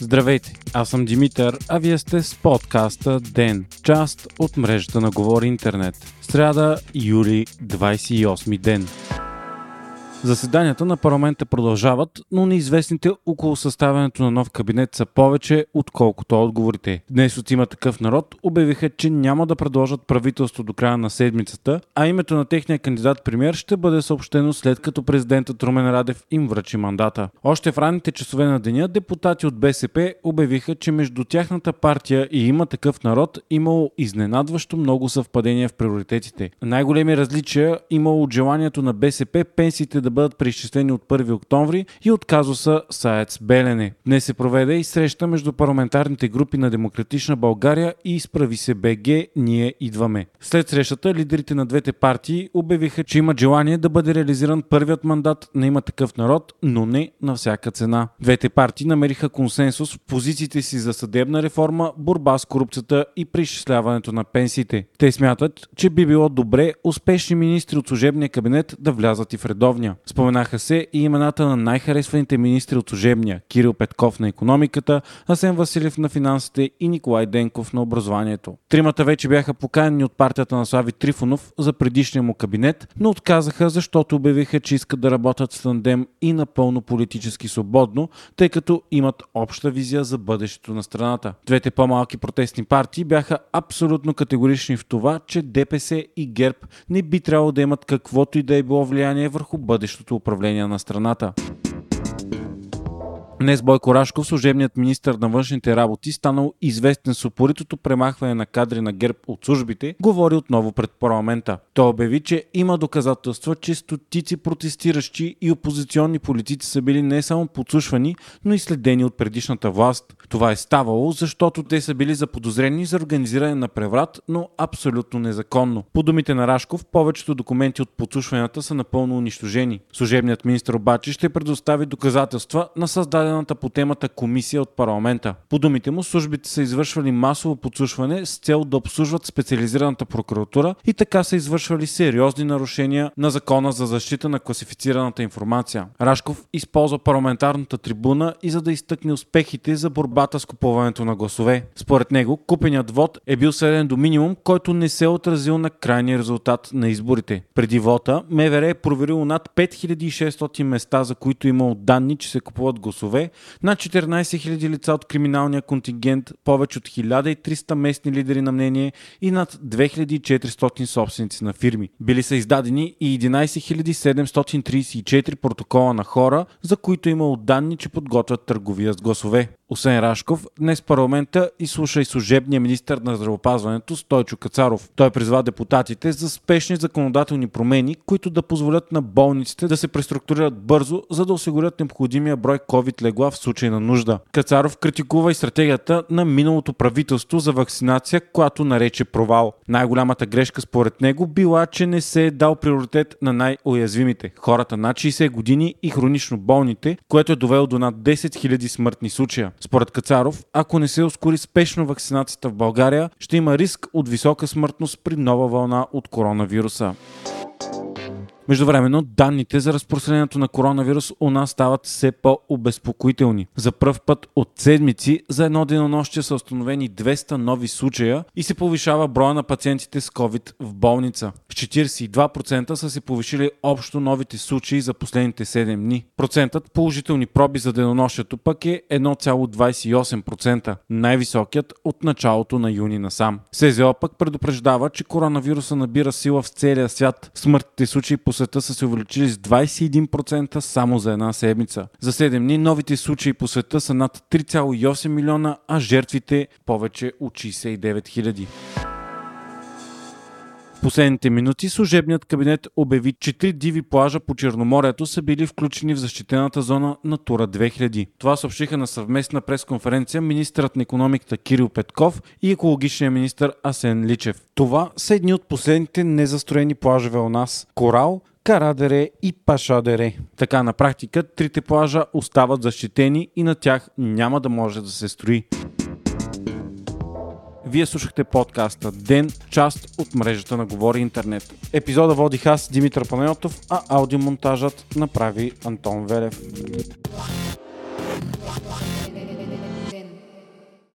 Здравейте, аз съм Димитър, а вие сте с подкаста ДЕН, част от мрежата на Говори Интернет. Сряда, юли, 28 ден. Заседанията на парламента продължават, но неизвестните около съставянето на нов кабинет са повече, отколкото отговорите. Днес от има такъв народ обявиха, че няма да предложат правителство до края на седмицата, а името на техния кандидат премьер ще бъде съобщено след като президентът Румен Радев им връчи мандата. Още в ранните часове на деня депутати от БСП обявиха, че между тяхната партия и има такъв народ имало изненадващо много съвпадения в приоритетите. Най-големи различия имало от желанието на БСП пенсиите да да бъдат преизчислени от 1 октомври и от казуса Саец Белене. Днес се проведе и среща между парламентарните групи на Демократична България и Изправи се БГ Ние идваме. След срещата лидерите на двете партии обявиха, че имат желание да бъде реализиран първият мандат на има такъв народ, но не на всяка цена. Двете партии намериха консенсус в позициите си за съдебна реформа, борба с корупцията и преизчисляването на пенсиите. Те смятат, че би било добре успешни министри от служебния кабинет да влязат и в редовния. Споменаха се и имената на най-харесваните министри от служебния Кирил Петков на економиката, Асен Василев на финансите и Николай Денков на образованието. Тримата вече бяха поканени от партията на Слави Трифонов за предишния му кабинет, но отказаха, защото обявиха, че искат да работят с тандем и напълно политически свободно, тъй като имат обща визия за бъдещето на страната. Двете по-малки протестни партии бяха абсолютно категорични в това, че ДПС и ГЕРБ не би трябвало да имат каквото и да е било влияние върху бъдещето бъдещото управление на страната. Днес Бойко Рашков, служебният министр на външните работи, станал известен с упоритото премахване на кадри на ГЕРБ от службите, говори отново пред парламента. Той обяви, че има доказателства, че стотици протестиращи и опозиционни политици са били не само подслушвани, но и следени от предишната власт. Това е ставало, защото те са били заподозрени за организиране на преврат, но абсолютно незаконно. По думите на Рашков, повечето документи от подслушванията са напълно унищожени. Служебният министр обаче ще предостави доказателства на създадената по темата комисия от парламента. По думите му, службите са извършвали масово подслушване с цел да обслужват специализираната прокуратура и така са извършвали сериозни нарушения на закона за защита на класифицираната информация. Рашков използва парламентарната трибуна и за да изтъкне успехите за борба борбата с купуването на гласове. Според него, купеният вод е бил сведен до минимум, който не се е отразил на крайния резултат на изборите. Преди вота, МВР е проверило над 5600 места, за които е имало данни, че се купуват гласове, над 14 000 лица от криминалния контингент, повече от 1300 местни лидери на мнение и над 2400 собственици на фирми. Били са издадени и 11 734 протокола на хора, за които е имало данни, че подготвят търговия с гласове. Освен Рашков, днес парламента изслуша и служебния министр на здравопазването Стойчо Кацаров. Той призва депутатите за спешни законодателни промени, които да позволят на болниците да се преструктурират бързо, за да осигурят необходимия брой COVID легла в случай на нужда. Кацаров критикува и стратегията на миналото правителство за вакцинация, която нарече провал. Най-голямата грешка според него била, че не се е дал приоритет на най-уязвимите – хората над 60 години и хронично болните, което е довело до над 10 000 смъртни случая. Според Кацаров, ако не се ускори спешно вакцинацията в България, ще има риск от висока смъртност при нова вълна от коронавируса. Междувременно, данните за разпространението на коронавирус у нас стават все по-обезпокоителни. За пръв път от седмици за едно денонощие са установени 200 нови случая и се повишава броя на пациентите с COVID в болница. В 42% са се повишили общо новите случаи за последните 7 дни. Процентът положителни проби за денонощието пък е 1,28%, най-високият от началото на юни насам. СЗО пък предупреждава, че коронавируса набира сила в целия свят. Смъртните случаи по света са се увеличили с 21% само за една седмица. За 7 дни новите случаи по света са над 3,8 милиона, а жертвите повече от 69 хиляди последните минути служебният кабинет обяви, че три диви плажа по Черноморието са били включени в защитената зона Натура 2000. Това съобщиха на съвместна пресконференция министърът на економиката Кирил Петков и екологичният министр Асен Личев. Това са едни от последните незастроени плажове у нас. Корал, Карадере и Пашадере. Така на практика трите плажа остават защитени и на тях няма да може да се строи. Вие слушахте подкаста Ден, част от мрежата на Говори Интернет. Епизода водих аз, Димитър Панайотов, а аудиомонтажът направи Антон Велев.